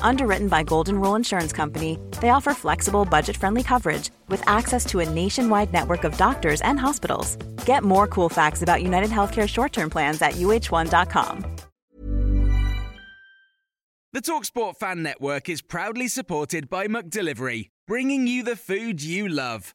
Underwritten by Golden Rule Insurance Company, they offer flexible, budget friendly coverage with access to a nationwide network of doctors and hospitals. Get more cool facts about United Healthcare short term plans at uh1.com. The Talksport Fan Network is proudly supported by McDelivery, bringing you the food you love.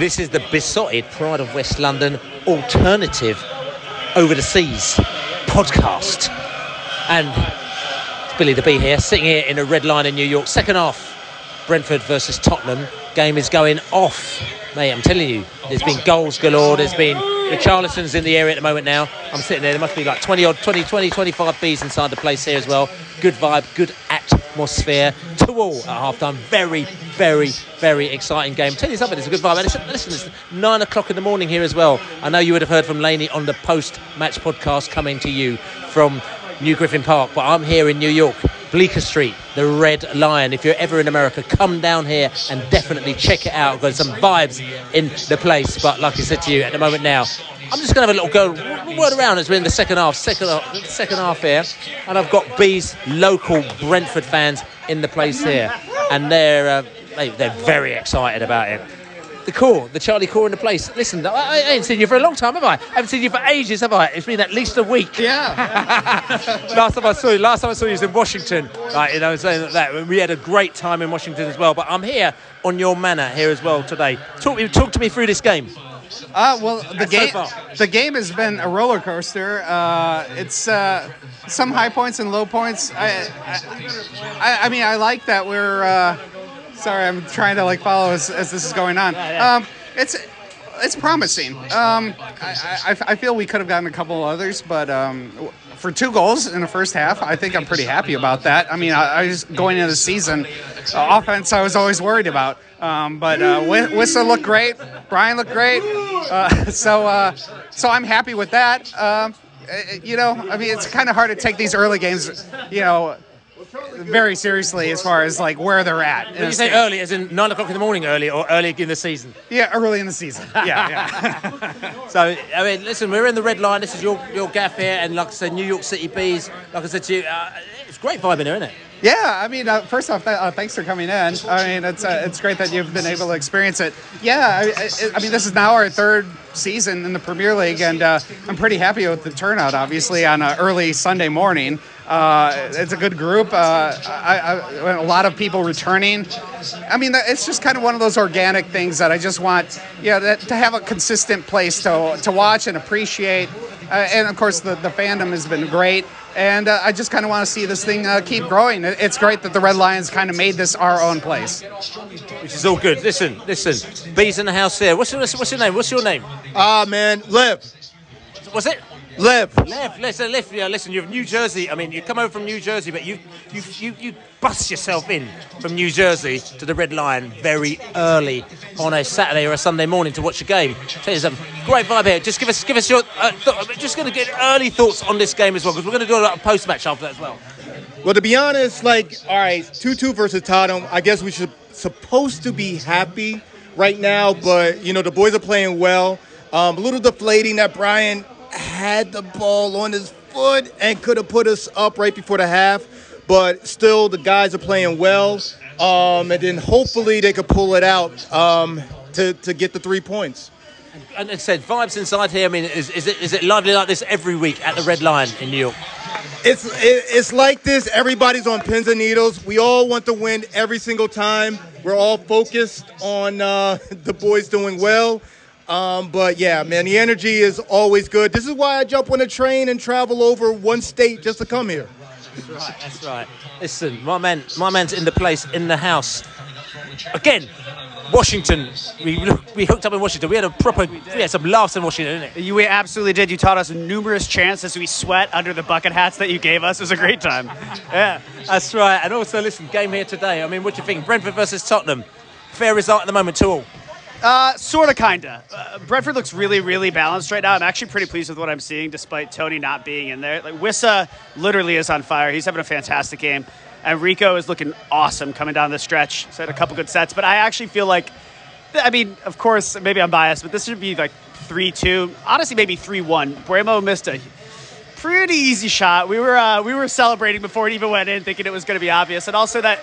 This is the Beesotted Pride of West London alternative over the seas podcast. And it's Billy the Bee here, sitting here in a Red Lion in New York. Second half, Brentford versus Tottenham. Game is going off. Mate, I'm telling you, there's been goals galore. There's been the Charleston's in the area at the moment now. I'm sitting there. There must be like 20 odd, 20, 20, 25 bees inside the place here as well. Good vibe, good atmosphere. Two all at half time. Very, very, very exciting game. Tell you something, it's a good vibe. And listen, it's nine o'clock in the morning here as well. I know you would have heard from Laney on the post match podcast coming to you from New Griffin Park, but I'm here in New York. Bleecker Street, the Red Lion. If you're ever in America, come down here and definitely check it out. Got some vibes in the place. But like I said to you, at the moment now, I'm just going to have a little go word around as we're in the second half, second second half here, and I've got B's local Brentford fans in the place here, and they're uh, they, they're very excited about it. The core, the Charlie core in the place. Listen, I, I ain't seen you for a long time, have I? I haven't seen you for ages, have I? It's been at least a week. Yeah. last time I saw you, last time I saw you was in Washington. Right, you know, saying that we had a great time in Washington as well. But I'm here on your manor here as well today. Talk me, talk to me through this game. Uh, well, the So game far. the game has been a roller coaster. Uh, it's uh, some high points and low points. I, I, I mean, I like that we're. Sorry, I'm trying to like follow as, as this is going on. Um, it's it's promising. Um, I, I, I feel we could have gotten a couple others, but um, for two goals in the first half, I think I'm pretty happy about that. I mean, I, I was going into the season, uh, offense I was always worried about. Um, but uh, Wh- Wissa looked great. Bryan looked great. Uh, so, uh, so I'm happy with that. Um, uh, you know, I mean, it's kind of hard to take these early games, you know, very seriously as far as like where they're at. When you say early, as in nine o'clock in the morning, early or early in the season. Yeah, early in the season. Yeah, yeah. So, I mean, listen, we're in the Red Lion. This is your your gaff here, and like I said, New York City Bees. Like I said to you, uh, it's great vibe in here, isn't it? Yeah, I mean, uh, first off, th- uh, thanks for coming in. I mean, it's uh, it's great that you've been able to experience it. Yeah, I, I, I mean, this is now our third season in the Premier League, and uh, I'm pretty happy with the turnout. Obviously, on an early Sunday morning, uh, it's a good group. Uh, I, I, a lot of people returning. I mean, it's just kind of one of those organic things that I just want, you know, that, to have a consistent place to to watch and appreciate. Uh, and of course, the, the fandom has been great. And uh, I just kind of want to see this thing uh, keep growing. It's great that the Red Lions kind of made this our own place. Which is all good. Listen, listen. Bees in the house here. What's your, what's your name? What's your name? Ah, man, live, What's it? Live. Lev, listen, Lev, yeah, listen, you're New Jersey. I mean, you come over from New Jersey, but you, you, you, you bust yourself in from New Jersey to the Red Lion very early on a Saturday or a Sunday morning to watch a game. Tell you something, great vibe here. Just give us, give us your, uh, th- I'm just going to get early thoughts on this game as well, because we're going to do a lot of post match after that as well. Well, to be honest, like, all right, 2-2 versus Tottenham. I guess we should supposed to be happy right now, but you know the boys are playing well. Um, a little deflating that Bryan had the ball on his foot and could have put us up right before the half, but still the guys are playing well. Um, and then hopefully they could pull it out. Um, to, to get the three points. And it said vibes inside here. I mean, is, is it is it lively like this every week at the Red Lion in New York? It's it, it's like this. Everybody's on pins and needles. We all want to win every single time. We're all focused on uh, the boys doing well. Um, but yeah, man, the energy is always good. This is why I jump on a train and travel over one state just to come here. That's right. That's right. Listen, my man, my man's in the place, in the house. Again, Washington. We we hooked up in Washington. We had a proper, we had some laughs in Washington, didn't it? You absolutely did. You taught us numerous chants as we sweat under the bucket hats that you gave us. It was a great time. Yeah, that's right. And also, listen, game here today. I mean, what do you think? Brentford versus Tottenham. Fair result at the moment, to all. Uh, sort of, kinda. Uh, Brentford looks really, really balanced right now. I'm actually pretty pleased with what I'm seeing, despite Toney not being in there. Like Wissa literally is on fire. He's having a fantastic game, and Rico is looking awesome coming down the stretch. He's had a couple good sets, but I actually feel like, I mean, of course, maybe I'm biased, but this should be like three two. Honestly, maybe three one. Mbeumo missed a pretty easy shot. We were uh, we were celebrating before it even went in, thinking it was going to be obvious, and also that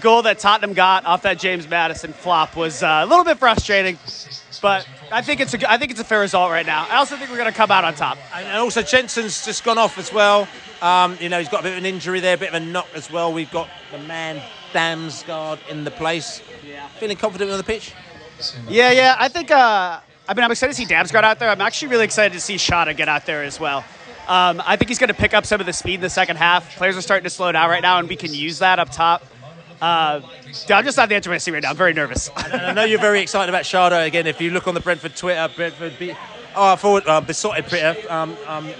goal that Tottenham got off that James Maddison flop was uh, a little bit frustrating, but I think it's a I think it's a fair result right now. I also think we're going to come out on top. And also Jensen's just gone off as well. Um, you know, he's got a bit of an injury there, a bit of a knock as well. We've got the man Damsgaard in the place. Yeah. Feeling confident on the pitch? Yeah, yeah. I think. Uh, I mean, I'm excited to see Damsgaard out there. I'm actually really excited to see Schade get out there as well. Um, I think he's going to pick up some of the speed in the second half. Players are starting to slow down right now, and we can use that up top. Uh, I'm just not the seat right now. I'm very nervous. I know you're very excited about Schade again. If you look on the Brentford Twitter, Brentford be, oh, forward, uh, Beesotted Twitter, um, um,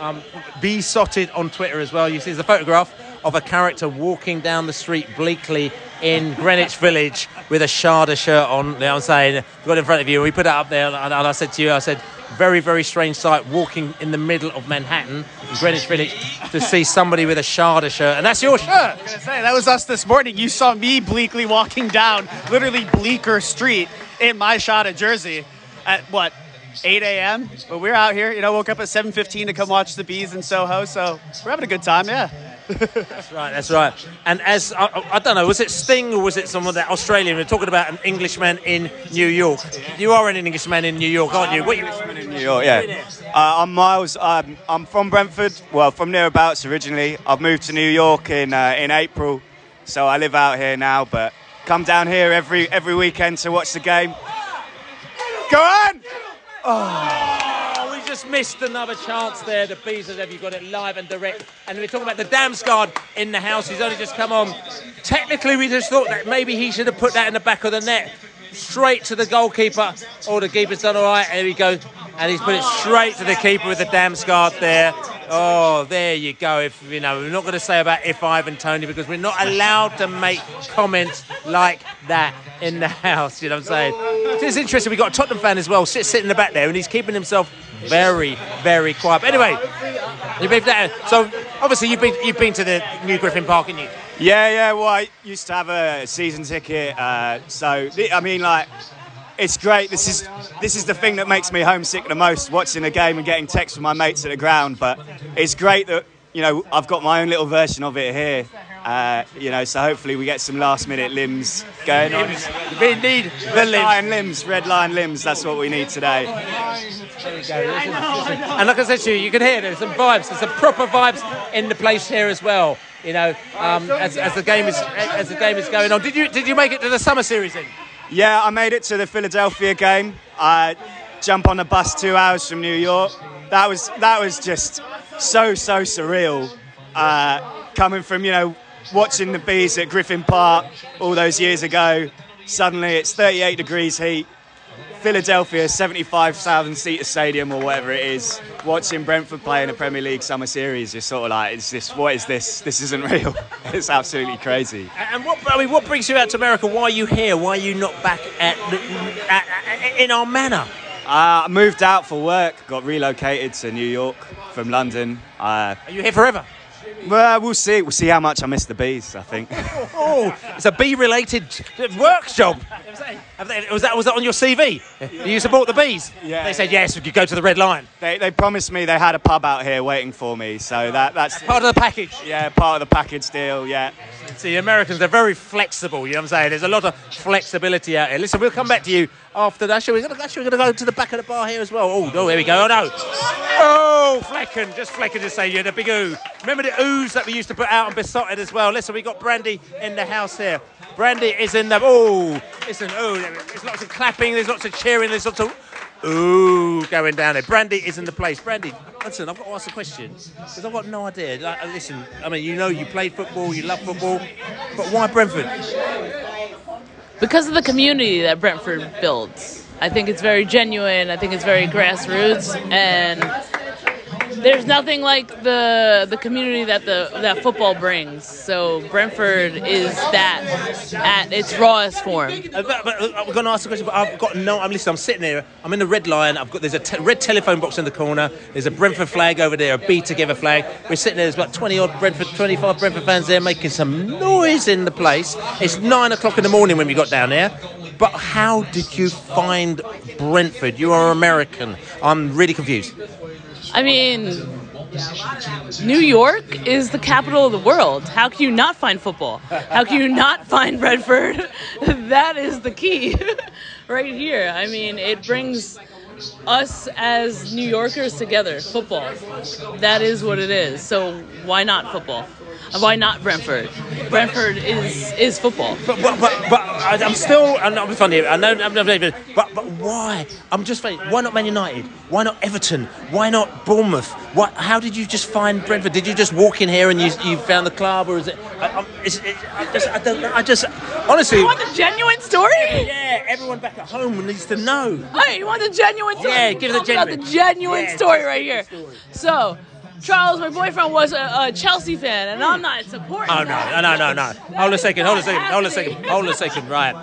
um, Beesotted on Twitter as well. You see, there's a photograph of a character walking down the street bleakly in Greenwich Village with a Schade shirt on. You know what I'm saying? Got it in front of you. We put it up there, and, and I said to you, I said, very, very strange sight walking in the middle of Manhattan, Greenwich Village, to see somebody with a Schade shirt. And that's your shirt. I was gonna say that was us this morning. You saw me bleakly walking down literally Bleecker Street in my Schade jersey at what 8 a.m. But we're out here. You know, woke up at 7:15 to come watch the bees in Soho. So we're having a good time. Yeah. That's right, that's right. And as I, I don't know, was it Sting or was it someone that Australian? We're talking about an Englishman in New York. You are an Englishman in New York, aren't you? What you? in New York, yeah. Uh, I'm Miles. I'm, I'm from Brentford. Well, from nearabouts originally. I've moved to New York in uh, in April, so I live out here now. But come down here every every weekend to watch the game. Go on! Oh, just missed another chance there. The bees have you got it live and direct. And we're talking about the Damsgaard in the house. He's only just come on. Technically, we just thought that maybe he should have put that in the back of the net. Straight to the goalkeeper. Oh, the keeper's done all right. There we go. And he's put it straight to the keeper with the Damsgaard there. Oh, there you go. If you know, we're not going to say about if Ivan Toney because we're not allowed to make comments like that in the house. You know what I'm saying? It's interesting. We've got a Tottenham fan as well, sit, sitting in the back there, and he's keeping himself very, very quiet. But anyway, you've been there. So obviously you've been you've been to the new Griffin Park, haven't you? Yeah, yeah. Well, I used to have a season ticket, uh, so I mean, like, it's great. This is this is the thing that makes me homesick the most: watching a game and getting texts from my mates at the ground. But it's great that you know I've got my own little version of it here. Uh, you know, so hopefully we get some last minute limbs going on. We need the Red limbs. line limbs, red line limbs. That's what we need today. And like I said to you, you can hear there's some vibes. There's some proper vibes in the place here as well. You know, um, as, as the game is as the game is going on. Did you did you make it to the summer series then? Yeah, I made it to the Philadelphia game. I jump on a bus two hours from New York. That was that was just so so surreal. Uh, coming from you know watching the bees at Griffin Park all those years ago. Suddenly it's 38 degrees heat. Philadelphia, 75,000 seater stadium or whatever it is. Watching Brentford play in a Premier League summer series, you're sort of like, is this what is this? This isn't real. it's absolutely crazy. And what I mean, what brings you out to America? Why are you here? Why are you not back at, at, at in our manor? Uh, I moved out for work, got relocated to New York from London. Uh, Are you here forever? Well, we'll see. We'll see how much I miss the bees. I think. Oh, it's a bee-related work job. Was that was that on your CV? Do you support the bees? Yeah. They said yes. We could go to the Red Lion. they, they promised me they had a pub out here waiting for me, so that that's Part of the package. yeah part of the package deal. Yeah. See, Americans are very flexible, you know what I'm saying? There's a lot of flexibility out here. Listen, we'll come back to you after that. Actually, we're going going to go to the back of the bar here as well. Oh, no, here we go. Oh, no. Oh, Flekken. Just Flekken to say you're the big ooh. Remember the oohs that we used to put out on Beesotted as well? Listen, we got Brandy in the house here. Brandy is in the. Oh, listen, oh, there's lots of clapping, there's lots of cheering, there's lots of. Ooh, going down there. Brandy is in the place. Brandy, listen, I've got to ask a question because I've got no idea. Like, uh, listen, I mean, you know, you played football, you love football, but why Brentford? because of the community that Brentford builds. I think it's very genuine. I think it's very grassroots, and there's nothing like the the community that the that football brings. So Brentford is that at its rawest form. Uh, but, but, uh, we're going to ask a question, but I've got no. I'm listening. I'm sitting here. I'm in the Red Lion. I've got there's a te- red telephone box in the corner. There's a Brentford flag over there, a B Together flag. We're sitting there. There's about 20 odd Brentford, 25 Brentford fans there making some noise in the place. It's nine o'clock in the morning when we got down there. But how did you find Brentford? You are American. I'm really confused. I mean, New York is the capital of the world. How can you not find football? How can you not find Redford? that is the key right here. I mean, it brings us as New Yorkers together. Football. That is what it is. So why not football? Why not Brentford? Brentford is is football. But, but, but, but I- I'm still. I'm not funny. I know. I'm not. But, but why? I'm just funny. Why not Man United? Why not Everton? Why not Bournemouth? What? How did you just find Brentford? Did you just walk in here and you, you found the club, or is it? I, I'm, is it I just. I don't know. I just. Honestly. You want the genuine story? Yeah. Everyone back at home needs to know. Hey, you want the genuine story? Yeah, give the genuine. the genuine Yeah, story right here. story. So, Charles, my boyfriend was a, a Chelsea fan, and I'm not supporting. Oh no, no, no, no. Hold a second, hold a second, hold a second, hold a second. Right,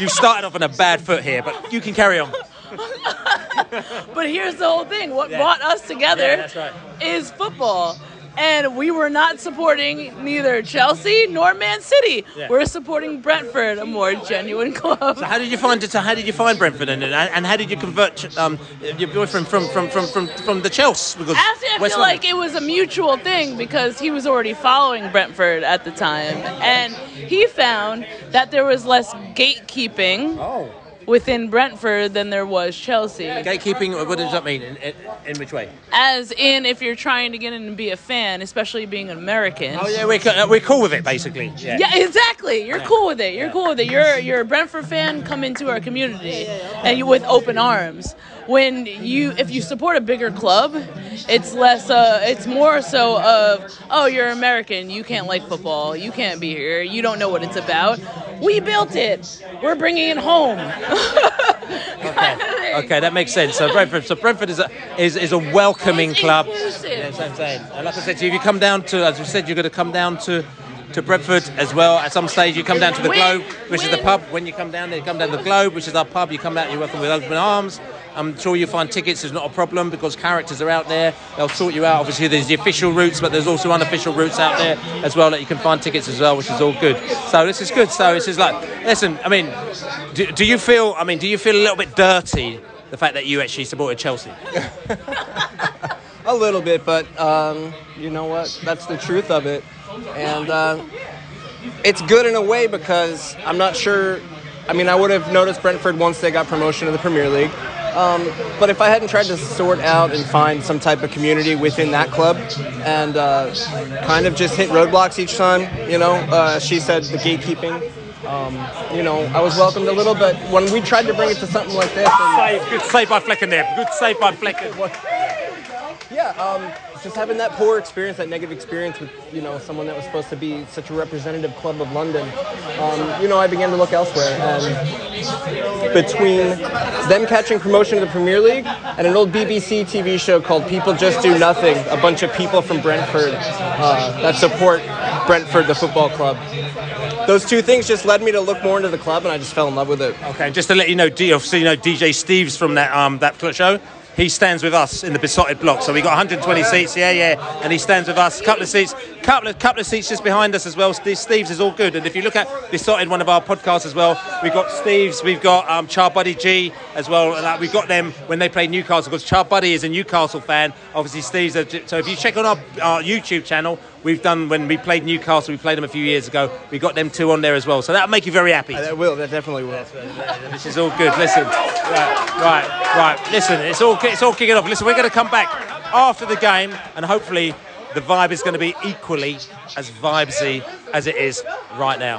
you started off on a bad foot here, but you can carry on. But here's the whole thing: what Yeah. brought us together Yeah, right. is football. And we were not supporting neither Chelsea nor Man City. Yeah. We're supporting Brentford, a more genuine club. So how did you find it? So how did you find Brentford, and, and how did you convert um, your boyfriend from from from from, from the Chelsea? Because Actually, I West feel London- like it was a mutual thing because he was already following Brentford at the time, and he found that there was less gatekeeping Oh. Within Brentford than there was Chelsea. gatekeeping. What does that mean? In, in, in which way? As in, if you're trying to get in and be a fan, especially being an American. Oh yeah, we're co- uh, we're cool with it basically. Yeah. Yeah, exactly. You're cool with it. You're cool with it. You're you're a Brentford fan. Come into our community, and you with open arms. When you if you support a bigger club, it's less. Uh, it's more so of oh you're American. You can't like football. You can't be here. You don't know what it's about. We built it. We're bringing it home. Okay. okay, that makes sense. So Brentford, so Brentford is a is, is a welcoming It's club. inclusive. Yeah, that's what I'm saying. And like I said to you, if you come down to, as you said, you're going to come down to. To Brentford as well. At some stage, you come down to the When- Globe, which is the pub. When you come down there, you come down to the Globe, which is our pub. You come out, you're welcome with open arms. I'm sure you find tickets is not a problem because characters are out there. They'll sort you out. Obviously, there's the official routes, but there's also unofficial routes out there as well that you can find tickets as well, which is all good. So this is good. So this is like, listen. I mean, do, do you feel? I mean, do you feel a little bit dirty the fact that you actually supported Chelsea? A little bit, but um, you know what? That's the truth of it. And uh, it's good in a way because I'm not sure. I mean, I would have noticed Brentford once they got promotion to the Premier League. Um, but if I hadn't tried to sort out and find some type of community within that club and uh, kind of just hit roadblocks each time, you know, uh, she said the gatekeeping. Um, you know, I was welcomed a little, but when we tried to bring it to something like this, and, Save, good save by Flekken there. Good save by Flekken. Yeah, um, just having that poor experience, that negative experience with you know someone that was supposed to be such a representative club of London, um, you know, I began to look elsewhere. And between them catching promotion to the Premier League and an old BBC TV show called People Just Do Nothing, a bunch of people from Brentford uh, that support Brentford, the football club. Those two things just led me to look more into the club, and I just fell in love with it. Okay, just to let you know, D, obviously, you know DJ Steve's from that um that show. He stands with us in the Beesotted block, so we've got 120 seats. Yeah, yeah, and he stands with us. A couple of seats, couple of couple of seats just behind us as well. Steve, Steve's is all good. And if you look at we started one of our podcasts as well, we've got Steve's, we've got um, Chabuddy G as well. And, uh, we've got them when they played Newcastle because Chabuddy is a Newcastle fan. Obviously, Steve's. A, so if you check on our, our YouTube channel, we've done when we played Newcastle. We played them a few years ago. We got them two on there as well. So that'll make you very happy. That will. That definitely will. This is all good. Listen, right, right, right. Listen, it's all it's all kicking off. Listen, we're going to come back after the game, and hopefully the vibe is going to be equally as vibesy as it is right now.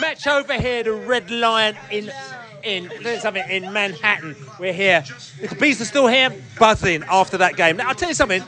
Match over here, the Red Lion in in something in Manhattan. We're here. The bees are still here, buzzing after that game. Now I'll tell you something.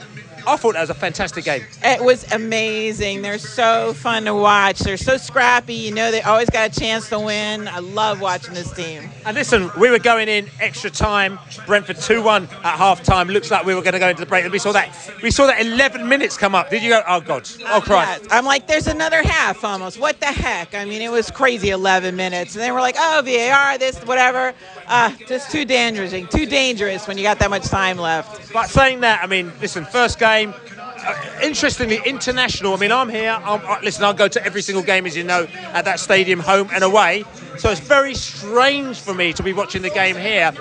I thought that was a fantastic game. It was amazing. They're so fun to watch. They're so scrappy. You know, they always got a chance to win. I love watching this team. And listen, we were going in extra time. Brentford 2-1 at half time. Looks like we were going to go into the break. And we saw that. We saw that 11 minutes come up. Did you go? Oh God! Oh Christ! Yeah, I'm like, there's another half almost. What the heck? I mean, it was crazy. 11 minutes, and they were like, oh VAR, this, whatever. Uh, just too dangerous. Too dangerous when you got that much time left. But saying that, I mean, listen, first game game. Uh, interestingly, international. I mean, I'm here. I'm, listen, I'll go to every single game, as you know, at that stadium, home and away. So it's very strange for me to be watching the game here.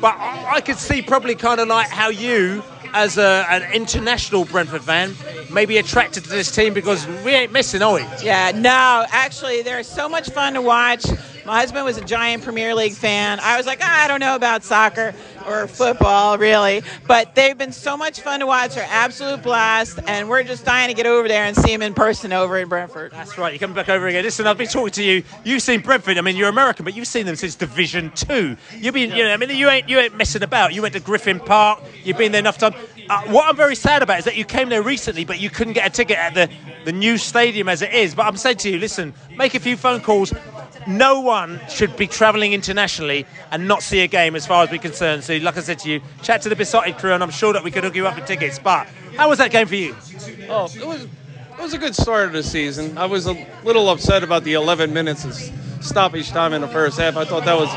But I, I could see probably kind of like how you, as a, an international Brentford fan, may be attracted to this team because we ain't missing, are we? Yeah, no. Actually, they're so much fun to watch. My husband was a giant Premier League fan. I was like, ah, I don't know about soccer or football, really. But they've been so much fun to watch. They're absolute blast, and we're just dying to get over there and see them in person over in Brentford. That's right. You're coming back over again. Listen, I've been talking to you. You've seen Brentford. I mean, you're American, but you've seen them since Division Two. You've been, you know, I mean, you ain't you ain't messing about. You went to Griffin Park. You've been there enough time. Uh, what I'm very sad about is that you came there recently, but you couldn't get a ticket at the the new stadium as it is. But I'm saying to you, listen, make a few phone calls no one should be travelling internationally and not see a game as far as we're concerned. So, like I said to you, chat to the Beesotted crew, and I'm sure that we could hook you up with tickets. But how was that game for you? Oh, it was it was a good start of the season. I was a little upset about the 11 minutes of stoppage time in the first half. I thought that was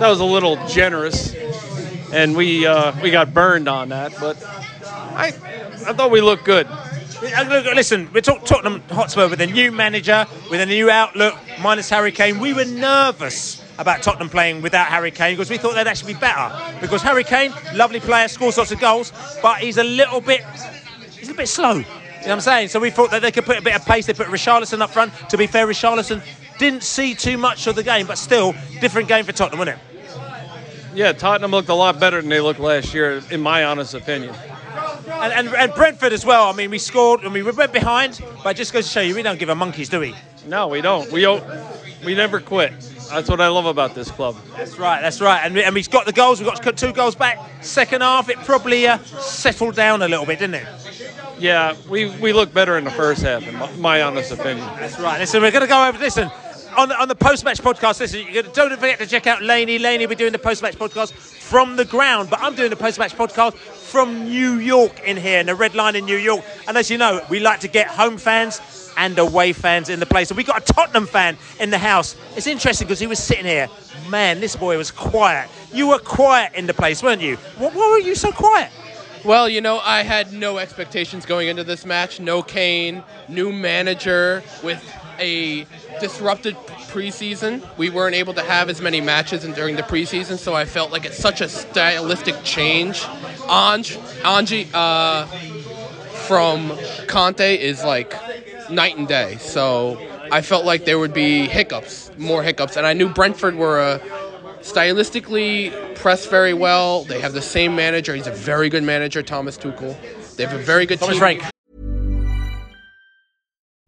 that was a little generous, and we uh, we got burned on that. But I I thought we looked good. Uh, listen, we're talk- Tottenham Hotspur with a new manager, with a new outlook, minus Harry Kane. We were nervous about Tottenham playing without Harry Kane because we thought they'd actually be better. Because Harry Kane, lovely player, scores lots of goals, but he's a little bit, he's a bit slow. You know what I'm saying? So we thought that they could put a bit of pace. They put Richarlison up front. To be fair, Richarlison didn't see too much of the game, but still, different game for Tottenham, wasn't it? Yeah, Tottenham looked a lot better than they looked last year, in my honest opinion. And, and, and, Brentford as well. I mean, we scored and we went behind, but it just goes to show you we don't give a monkeys, do we? No, we don't. We we never quit. That's what I love about this club. That's right. That's right. And, we, and we've got the goals. We've got two goals back. Second half, it probably uh, settled down a little bit, didn't it? Yeah, we, we look better in the first half, in my, my honest opinion. That's right. Listen, we're going to go over. Listen, on the, on the post match podcast, listen, don't forget to check out Laney. Laney will be doing the post match podcast from the ground, but I'm doing the post match podcast from New York in here, in the Red Lion in New York. And as you know, we like to get home fans and away fans in the place. And we got a Tottenham fan in the house. It's interesting because he was sitting here. Man, this boy was quiet. You were quiet in the place, weren't you? Why were you so quiet? Well, you know, I had no expectations going into this match. No Kane, new manager with a disrupted preseason. We weren't able to have as many matches during the preseason, so I felt like it's such a stylistic change. Ange, Ange uh, from Conte is like night and day. So I felt like there would be hiccups, more hiccups, and I knew Brentford were a stylistically pressed very well. They have the same manager. He's a very good manager, Thomas Tuchel. They have a very good Thomas team. Frank.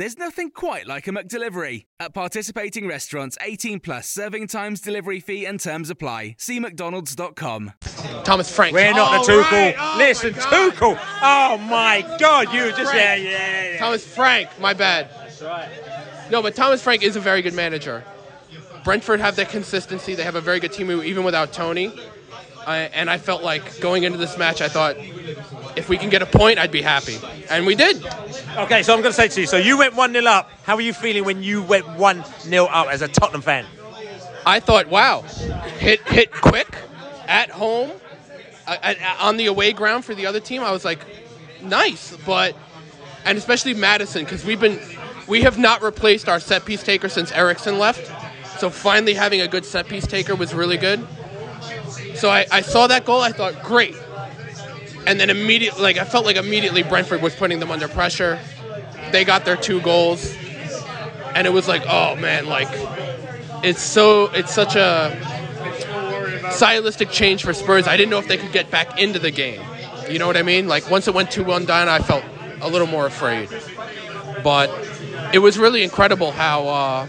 There's nothing quite like a McDelivery. At participating restaurants, 18 plus serving times, delivery fee, and terms apply. See McDonald's.com. Thomas Frank. We're not All the Tuchel. right. Oh, Listen, my God. Tuchel. Oh my God, you just yeah, yeah, yeah. Thomas Frank, my bad. That's right. No, but Thomas Frank is a very good manager. Brentford have that consistency. They have a very good team even without Toney. I, and I felt like going into this match, I thought if we can get a point, I'd be happy. And we did. Okay, so I'm going to say to you, so you went 1 0 up. How were you feeling when you went 1 0 up as a Tottenham fan? I thought, wow, hit hit quick at home uh, at- on the away ground for the other team. I was like, nice, but and especially Maddison because we've been we have not replaced our set piece taker since Eriksen left. So finally having a good set piece taker was really good. So I, I saw that goal. I thought, great. And then immediately, like I felt like immediately Brentford was putting them under pressure. They got their two goals, and it was like, oh man, like it's so it's such a stylistic change for Spurs. I didn't know if they could get back into the game. You know what I mean? Like once it went two one down, I felt a little more afraid. But it was really incredible how uh,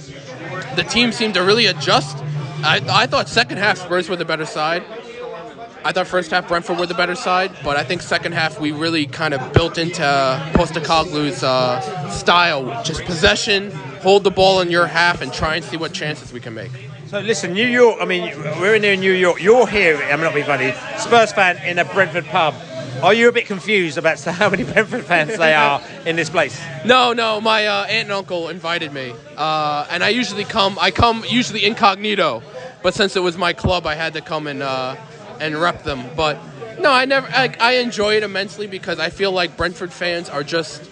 the team seemed to really adjust. I, I thought second half Spurs were the better side. I thought first half Brentford were the better side, but I think second half we really kind of built into Postecoglou's uh, style, just possession, hold the ball in your half, and try and see what chances we can make. So listen, New York. I mean, we're in here in New York. You're here. I'm not being funny. Spurs fan in a Brentford pub. Are you a bit confused about how many Brentford fans they are in this place? No, no, my uh, aunt and uncle invited me, uh, and I usually come. I come usually incognito, but since it was my club, I had to come and uh, and rep them. But no, I never. I, I enjoy it immensely because I feel like Brentford fans are just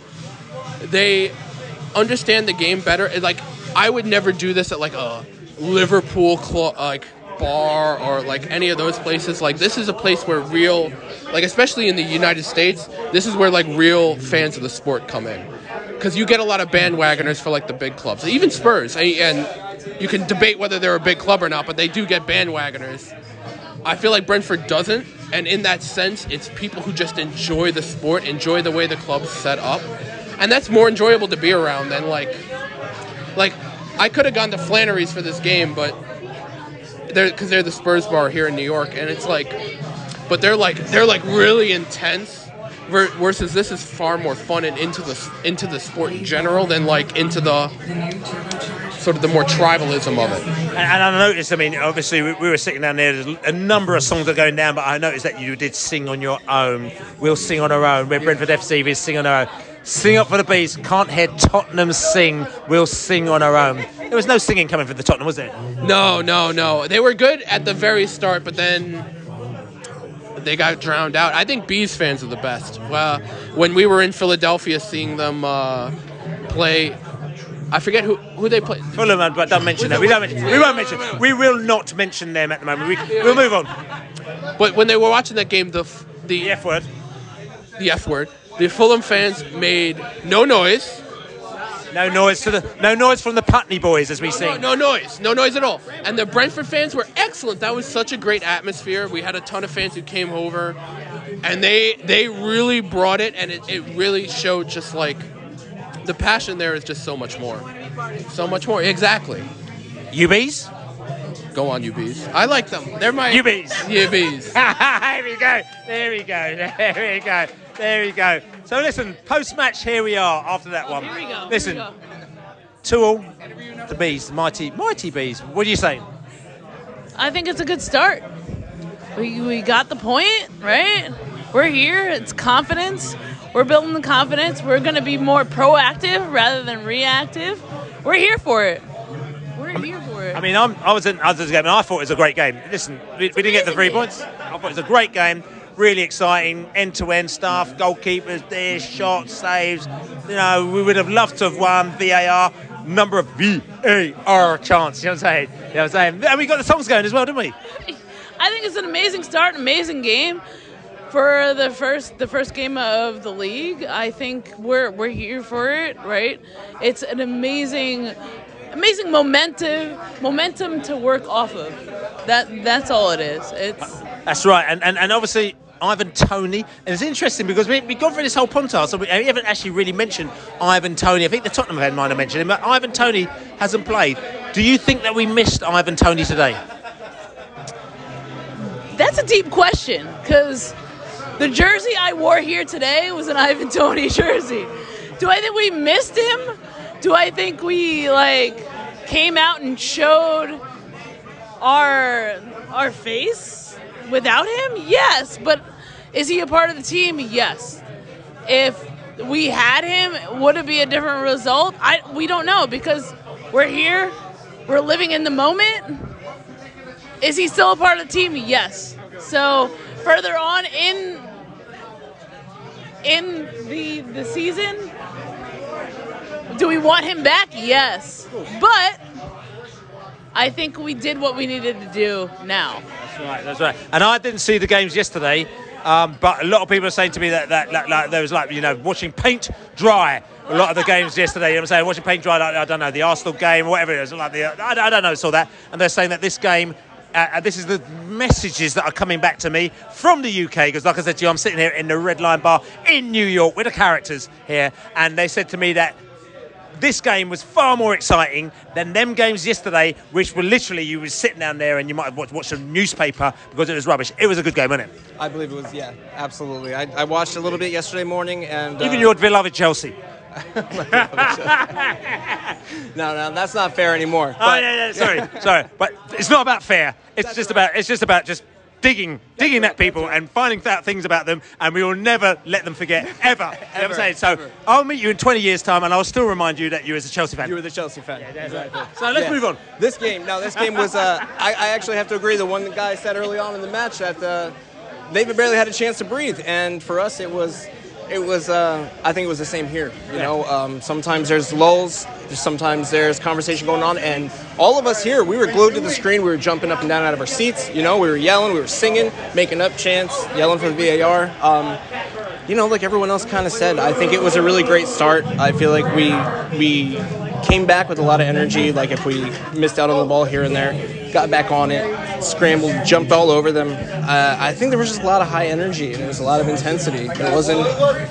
they understand the game better. Like I would never do this at like a Liverpool like bar or like any of those places. Like this is a place where real, like especially in the United States, this is where like real fans of the sport come in. Because you get a lot of bandwagoners for like the big clubs, even Spurs, and you can debate whether they're a big club or not, but they do get bandwagoners. I feel like Brentford doesn't, and in that sense, it's people who just enjoy the sport, enjoy the way the club's set up, and that's more enjoyable to be around than like, like I could have gone to Flannery's for this game, but they're because they're the Spurs bar here in New York, and it's like, but they're like they're like really intense. Ver- Versus this is far more fun and into the into the sport in general than like into the sort of the more tribalism of it. And, and I noticed. I mean, obviously we, we were sitting down there. There's a number of songs are going down, but I noticed that you did sing on your own. We'll sing on our own. We're Brentford FC. We sing on our own. Sing up for the bees. Can't hear Tottenham sing. We'll sing on our own. There was no singing coming from the Tottenham, was there? No, no, no. They were good at the very start, but then they got drowned out. I think Bees fans are the best. Well, when we were in Philadelphia seeing them uh, play, I forget who who they played. Fulham, but don't mention that. We don't mention. We won't mention. We will not mention them at the moment. We, we'll move on. But when they were watching that game, the f- the, F word, the F word, the Fulham fans made no noise. No noise to the no noise from the Putney boys as we sing. No, no noise, no noise at all. And the Brentford fans were excellent. That was such a great atmosphere. We had a ton of fans who came over, and they they really brought it, and it, it really showed just like the passion there is just so much more, so much more. Exactly. UBs. Go on, UBs. I like them. They're my UBs. UBs. Here we go. There we go. There we go. There you go. So listen, post match, here we are after that oh, one. Here we go. Listen, Here two all. The bees, the mighty, mighty bees. What do you say? I think it's a good start. We, we got the point, right? We're here. It's confidence. We're building the confidence. We're going to be more proactive rather than reactive. We're here for it. We're here for it. I mean, I'm, I was in others game, and I thought it was a great game. Listen, we, we didn't get the three points. I thought it was a great game, really exciting, end-to-end stuff. Goalkeepers, there, shots, saves. You know, we would have loved to have won VAR. Number of VAR chance. You know what I'm saying? You know what I'm saying? And we got the songs going as well, didn't we? I think it's an amazing start, amazing game for the first the first game of the league. I think we're we're here for it, right? It's an amazing amazing momentum momentum to work off of. That that's all it is. It's That's right, and, and, and obviously Ivan Toney. And it's interesting because we, we've gone through this whole podcast, so we, we haven't actually really mentioned Ivan Toney. I think the Tottenham fan might have mentioned him, but Ivan Toney hasn't played. Do you think that we missed Ivan Toney today? That's a deep question because the jersey I wore here today was an Ivan Tony jersey. Do I think we missed him? Do I think we like came out and showed our our face without him? Yes, but is he a part of the team? Yes. If we had him, would it be a different result? I we don't know because we're here, we're living in the moment. Is he still a part of the team? Yes. So further on in in the the season, do we want him back? Yes. But I think we did what we needed to do now. That's right. That's right. And I didn't see the games yesterday, um, but a lot of people are saying to me that, that, that, there was like you know watching paint dry. A lot of the games yesterday, you know what I'm saying, watching paint dry. Like, I don't know the Arsenal game or whatever it is. Like the, I, I don't know, saw that, and they're saying that this game uh, this is the messages that are coming back to me from the UK because, like I said to you, I'm sitting here in the Red Lion Bar in New York with the characters here, and they said to me that this game was far more exciting than them games yesterday, which were literally you were sitting down there and you might have watched, watched a newspaper because it was rubbish. It was a good game, wasn't it? I believe it was, yeah, absolutely. I, I watched a little bit yesterday morning, and Even uh, your beloved Chelsea. no, no, that's not fair anymore. Oh, yeah, yeah, sorry, sorry, but it's not about fair. It's just about it's just about just digging, digging at people and finding out things about them, and we will never let them forget ever. You know I'm saying? So I'll meet you in 20 years' time, and I'll still remind you that you as a Chelsea fan. You were the Chelsea fan. exactly. So let's Yeah. move on. This game, now this game was. Uh, I, I actually have to agree. The one guy said early on in the match that uh, they've barely had a chance to breathe, and for us, it was. It was. Uh, I think it was the same here. You know, um, sometimes there's lulls. Sometimes there's conversation going on, and all of us here, we were glued to the screen. We were jumping up and down out of our seats. You know, we were yelling, we were singing, making up chants, yelling for the VAR. Um, you know, like everyone else kind of said, I think it was a really great start. I feel like we we came back with a lot of energy. Like if we missed out on the ball here and there, got back on it, scrambled, jumped all over them. Uh, I think there was just a lot of high energy and there was a lot of intensity. There wasn't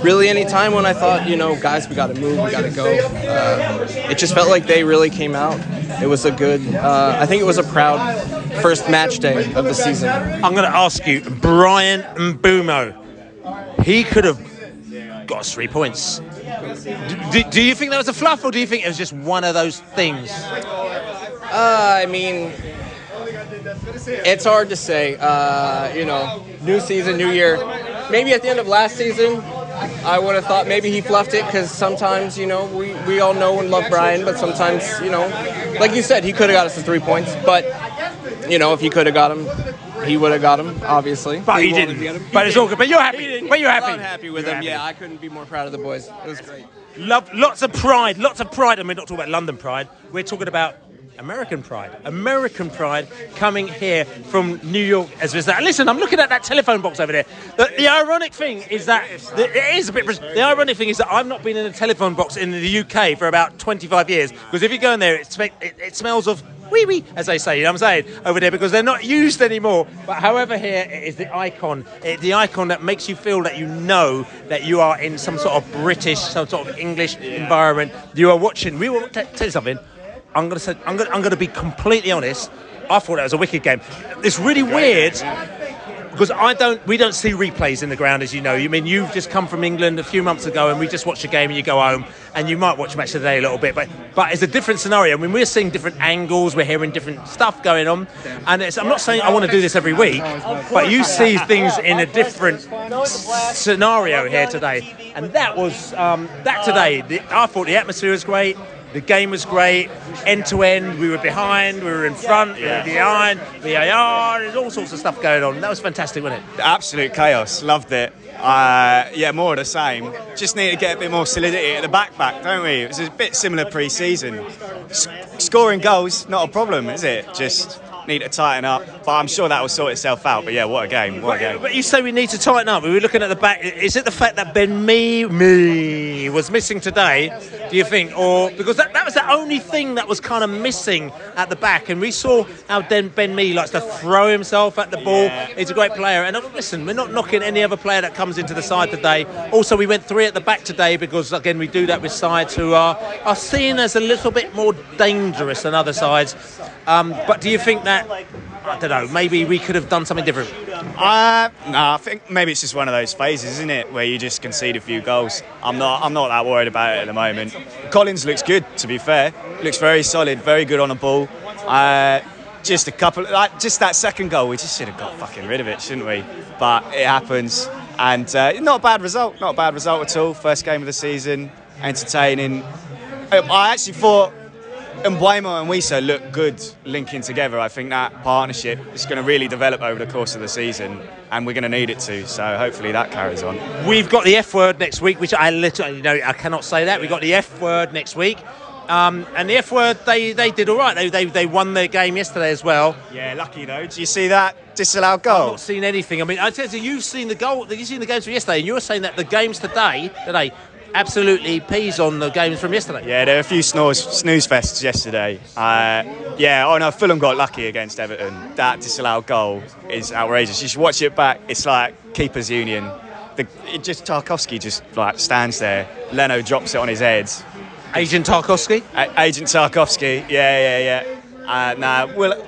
really any time when I thought, you know, guys, we got to move, we got to go. Uh, it just felt like they really came out. It was a good. Uh, I think it was a proud first match day of the season. I'm going to ask you, Bryan Mbeumo. He could have got three points. Do, do you think that was a fluff, or do you think it was just one of those things? Uh, I mean, it's hard to say. Uh, you know, new season, new year. Maybe at the end of last season, I would have thought maybe he fluffed it because sometimes, you know, we, we all know and love Bryan, but sometimes, you know, like you said, he could have got us the three points. But, you know, if he could have got him, he would have got him, obviously. But he wanted didn't. him. But He it's all didn't. good. But you're happy. But you're happy. I'm happy with You're him. happy. Yeah, I couldn't be more proud of the boys. It was great. Love, lots of pride, lots of pride, and we're not talking about London pride. We're talking about American pride. American pride coming here from New York as visitor. And listen, I'm looking at that telephone box over there. The, the ironic thing is that the, it is a bit. The ironic thing is that I've not been in a telephone box in the UK for about 25 years. Because if you go in there, it, it, it smells of wee wee, as they say. You know what I'm saying over there because they're not used anymore. But however, here it is the icon, it, the icon that makes you feel that you know that you are in some sort of British, some sort of English environment. You are watching. We will t- tell you something. I'm gonna say. I'm gonna. I'm gonna be completely honest. I thought that was a wicked game. It's really weird because I don't. We don't see replays in the ground, as you know. You mean you've just come from England a few months ago, and we just watched a game, and you go home, and you might watch match of the day a little bit, but but it's a different scenario. I mean, we're seeing different angles, we're hearing different stuff going on, and it's, I'm not saying I want to do this every week, but you see things in a different s- scenario here today, and that was um, that today. The, I thought the atmosphere was great. The game was great, end to end. We were behind, we were in front, we were behind, VAR, there's all sorts of stuff going on. That was fantastic, wasn't it? Absolute chaos. Loved it. Uh, yeah, more of the same. Just need to get a bit more solidity at the back back, don't we? It was a bit similar pre-season. S- scoring goals, not a problem, is it? Just need to tighten up. But I'm sure that will sort itself out. But yeah, what a game! What a game! But you say we need to tighten up. We were looking at the back. Is it the fact that Ben Mee Me was missing today? Do you think, or because that, that was the only thing that was kind of missing at the back, and we saw how Den, Ben Mee likes to throw himself at the ball. He's a great player, and uh, listen, we're not knocking any other player that comes into the side today. Also, we went three at the back today because again we do that with sides who are are seen as a little bit more dangerous than other sides. Um, but do you think that? I don't know. Maybe we could have done something different. Uh, no, I think maybe it's just one of those phases, isn't it, where you just concede a few goals. I'm not, I'm not that worried about it at the moment. Collins looks good, to be fair. Looks very solid, very good on the ball. Uh, just a couple, like just that second goal, we just should have got fucking rid of it, shouldn't we? But it happens, and uh, not a bad result, not a bad result at all. First game of the season, entertaining. I actually thought Mbeumo and Wissa look good linking together. I think that partnership is going to really develop over the course of the season, and we're going to need it to. So hopefully that carries on. We've got the F word next week, which I literally, you know, I cannot say that. We've got the F word next week. Um, and the F word, they, they did all right. They, they, they won their game yesterday as well. Yeah, lucky though. Do you see that disallowed goal? I've not seen anything. I mean, I tell you, you've seen the goal. You've seen the games from yesterday, and you were saying that the games today, today, absolutely peas on the games from yesterday. Yeah, there were a few snooze, snooze fests yesterday. Uh, yeah, oh no, Fulham got lucky against Everton. That disallowed goal is outrageous. You should watch it back. It's like keepers union. The, it just Tarkowski just like stands there. Leno drops it on his head. Agent Tarkowski. A- Agent Tarkowski. Yeah, yeah, yeah. Uh, nah, well,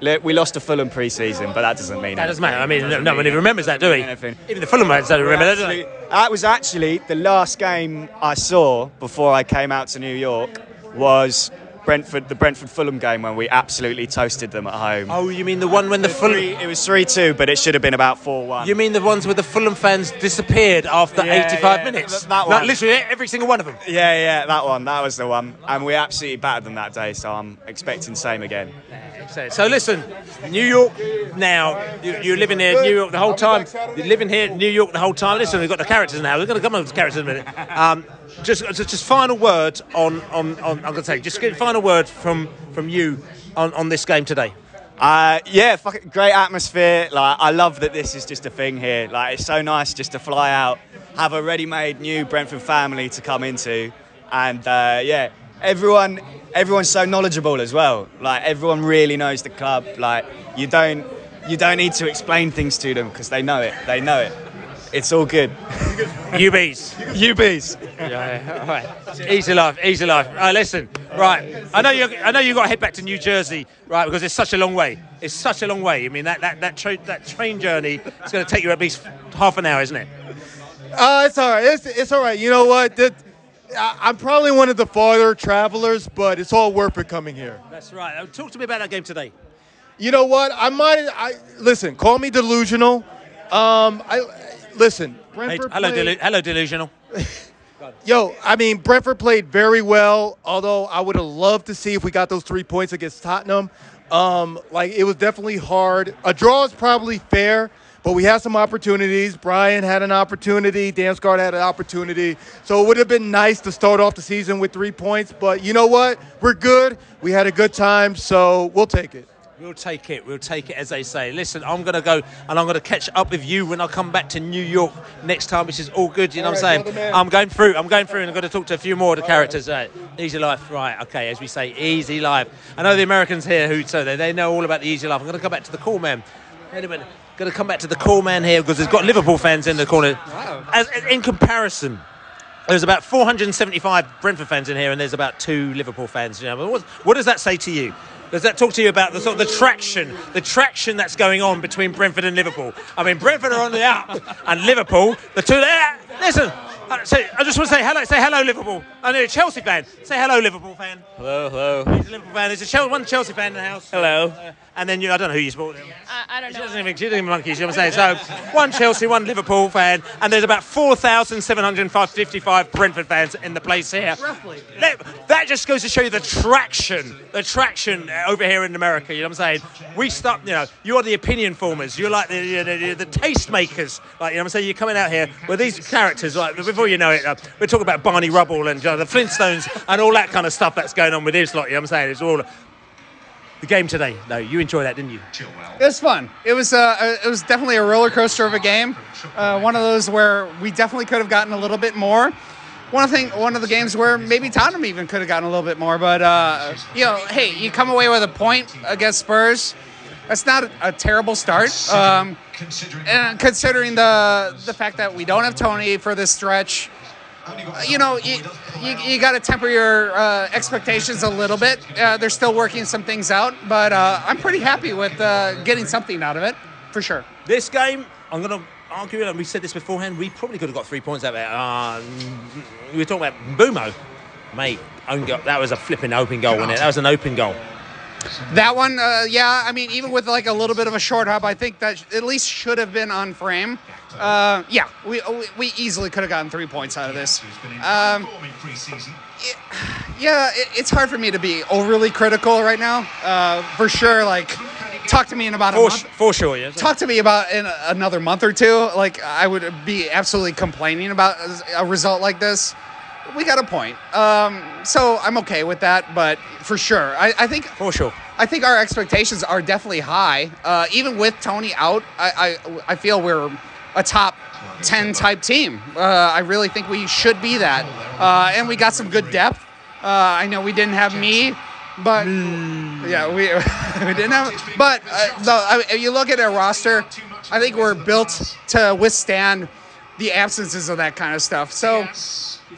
we lost to Fulham pre-season, but that doesn't mean it. That doesn't matter. I mean, Doesn't no one even remembers that, do we? anything. Even the Fulham fans don't remember that, do they? That was actually the last game I saw before I came out to New York. Was Brentford the Brentford Fulham game when we absolutely toasted them at home. Oh, you mean the one when the Fulham? It was three two, but it should have been about four one. You mean the ones where the Fulham fans disappeared after Yeah, 85 yeah, minutes? that Like, one. literally every single one of them. Yeah, yeah, that one. That was the one, and we absolutely battered them that day. So I'm expecting same again. So, listen, New York now, you, you're living here, New York the whole time. You're living here, New York the whole time. Listen, we've got the characters now. We're going to come on to characters in a minute. Um, just, just, final word on, on, on I'm going to say, just final word from, from you on, on this game today. Uh, yeah, fucking great atmosphere. Like, I love that this is just a thing here. Like, it's so nice just to fly out, have a ready-made new Brentford family to come into, and uh, yeah, everyone, everyone's so knowledgeable as well. Like, everyone really knows the club. Like, you don't, you don't need to explain things to them because they know it. They know it. It's all good. UBs. UBs. Yeah, all right. Easy life, easy life. All right, listen. Right, I know you. I know you got to head back to New Jersey, right? Because it's such a long way. It's such a long way. I mean, that that that, tra- that train journey is going to take you at least half an hour, isn't it? Uh, it's all right. It's, it's all right. You know what? The- I- I'm probably one of the farther travelers, but it's all worth it coming here. That's right. Talk to me about that game today. You know what? I might. I listen. Call me delusional. Um, I listen. Hey, hello, played- delu- hello, delusional. Yo, I mean, Brentford played very well. Although I would have loved to see if we got those three points against Tottenham. Um, like it was definitely hard. A draw is probably fair, but we had some opportunities. Bryan had an opportunity. Damsgaard had an opportunity. So it would have been nice to start off the season with three points. But you know what? We're good. We had a good time, so we'll take it. We'll take it. We'll take it, as they say. Listen, I'm going to go and I'm going to catch up with you when I come back to New York next time, which is all good. You know what I'm saying? I'm going through. I'm going through, and I'm going to talk to a few more of the characters. Right. Easy life, right? Okay, as we say, easy life. I know the Americans here who so they, they know all about the easy life. I'm going to come back to the cool man. Anyway, going to come back to the cool man here because there's got Liverpool fans in the corner. As, in comparison. There's about 475 Brentford fans in here, and there's about two Liverpool fans. You know, what, what does that say to you? Does that talk to you about the sort of the traction, the traction that's going on between Brentford and Liverpool? I mean, Brentford are on the up, and Liverpool, the two there. Listen, uh, say, I just want to say hello. Say hello, Liverpool. I know a Chelsea fan. Say hello, Liverpool fan. Hello, hello. He's a Liverpool fan. There's a Chel- one Chelsea fan in the house. Hello. Uh, and then you, I don't know who you support. I, don't She doesn't even, she doesn't even monkeys, you know what I'm saying? So, one Chelsea, one Liverpool fan, and there's about 4,755 Brentford fans in the place here. Roughly. That, that just goes to show you the traction, the traction over here in America, you know what I'm saying? We stop, you know, you're the opinion formers, you're like the, you know, the, the taste makers, like, you know what I'm saying? You're coming out here with these characters, like, before you know it, uh, we're talking about Barney Rubble and know, the Flintstones and all that kind of stuff that's going on with this lot, you know what I'm saying? It's all the game today, though. You enjoyed that, didn't you? It was fun. It was uh, it was definitely a roller coaster of a game. Uh, one of those where we definitely could have gotten a little bit more. One of the thing, one of the games where maybe Tottenham even could have gotten a little bit more. But uh, you know, hey, you come away with a point against Spurs. That's not a, a terrible start. Um, and considering the the fact that we don't have Toney for this stretch, you know, you, you, you got to temper your uh, expectations a little bit. Uh, they're still working some things out, but uh, I'm pretty happy with uh, getting something out of it, for sure. This game, I'm going to argue, and we said this beforehand, we probably could have got three points out of it. Uh, we were talking about Mbeumo. Mate, that was a flipping open goal, wasn't it? That was an open goal. That one, uh, yeah, I mean, even with like a little bit of a short hop, I think that at least should have been on frame. Uh, yeah, we, we easily could have gotten three points out of this. Um, yeah, it, it's hard for me to be overly critical right now. Uh, for sure, like, talk to me in about a For, month. for sure, yeah. Talk to me about in another month or two. Like, I would be absolutely complaining about a result like this. We got a point. Um, so I'm okay with that, but for sure, I, I think for sure, I think our expectations are definitely high. Uh, even with Toney out, I, I I feel we're a top ten type team. Uh, I really think we should be that, uh, and we got some good depth. Uh, I know we didn't have me, but yeah, we we didn't have. But uh, the, I, if you look at our roster, I think we're built to withstand the absences of that kind of stuff. So.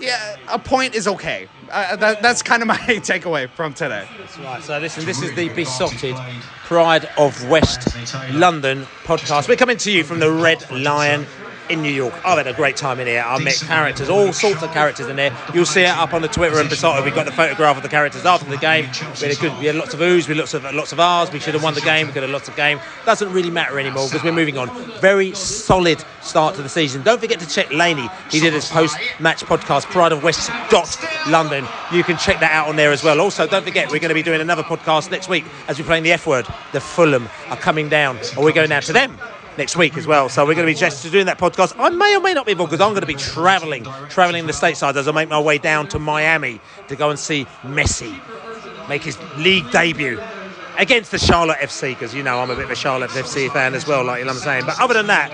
Yeah, a point is okay. Uh, that, that's kind of my takeaway from today. Right, so listen, this is the Beesotted Pride of West London podcast. We're coming to you from the Red Lion in New York. I've had a great time in here. I've met characters, all sorts of characters in there. You'll see it up on the Twitter and Beesotted. We've got the photograph of the characters after the game. We had a good, we had lots of oohs, we had lots of lots of R's. We should have won the game. We could have lots of game. Doesn't really matter anymore because we're moving on. Very solid start to the season. Don't forget to check Laney. He did his post-match podcast, Pride of West dot London. You can check that out on there as well. Also, don't forget we're going to be doing another podcast next week as we're playing the F word. The Fulham are coming down, Are we're going down to them next week as well. So we're going to be just doing that podcast. I may or may not be involved because I'm going to be travelling, travelling the stateside as I make my way down to Miami to go and see Messi make his league debut against the Charlotte FC because you know I'm a bit of a Charlotte FC fan as well, like you know what I'm saying. But other than that,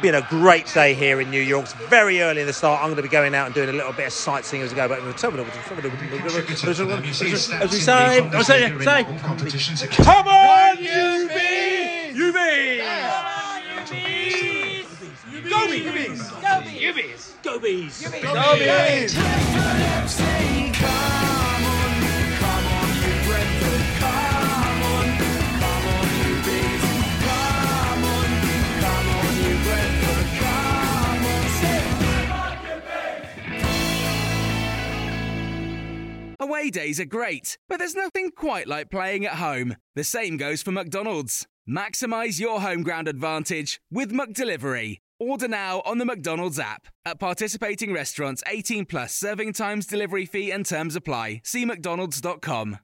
been a great day here in New York. It's very early in the start. I'm going to be going out and doing a little bit of sightseeing as we go. But as we say, say, say, come on, Go bees! Go bees! Go bees! Go bees! Go bees! Away days are great, but there's nothing quite like playing at home. The same goes for McDonald's. Maximize your home ground advantage with McDelivery. Order now on the McDonald's app. At participating restaurants, 18 plus serving times, delivery fee, and terms apply. See McDonald's.com.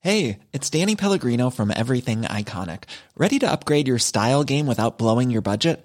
Hey, it's Danny Pellegrino from Everything Iconic. Ready to upgrade your style game without blowing your budget?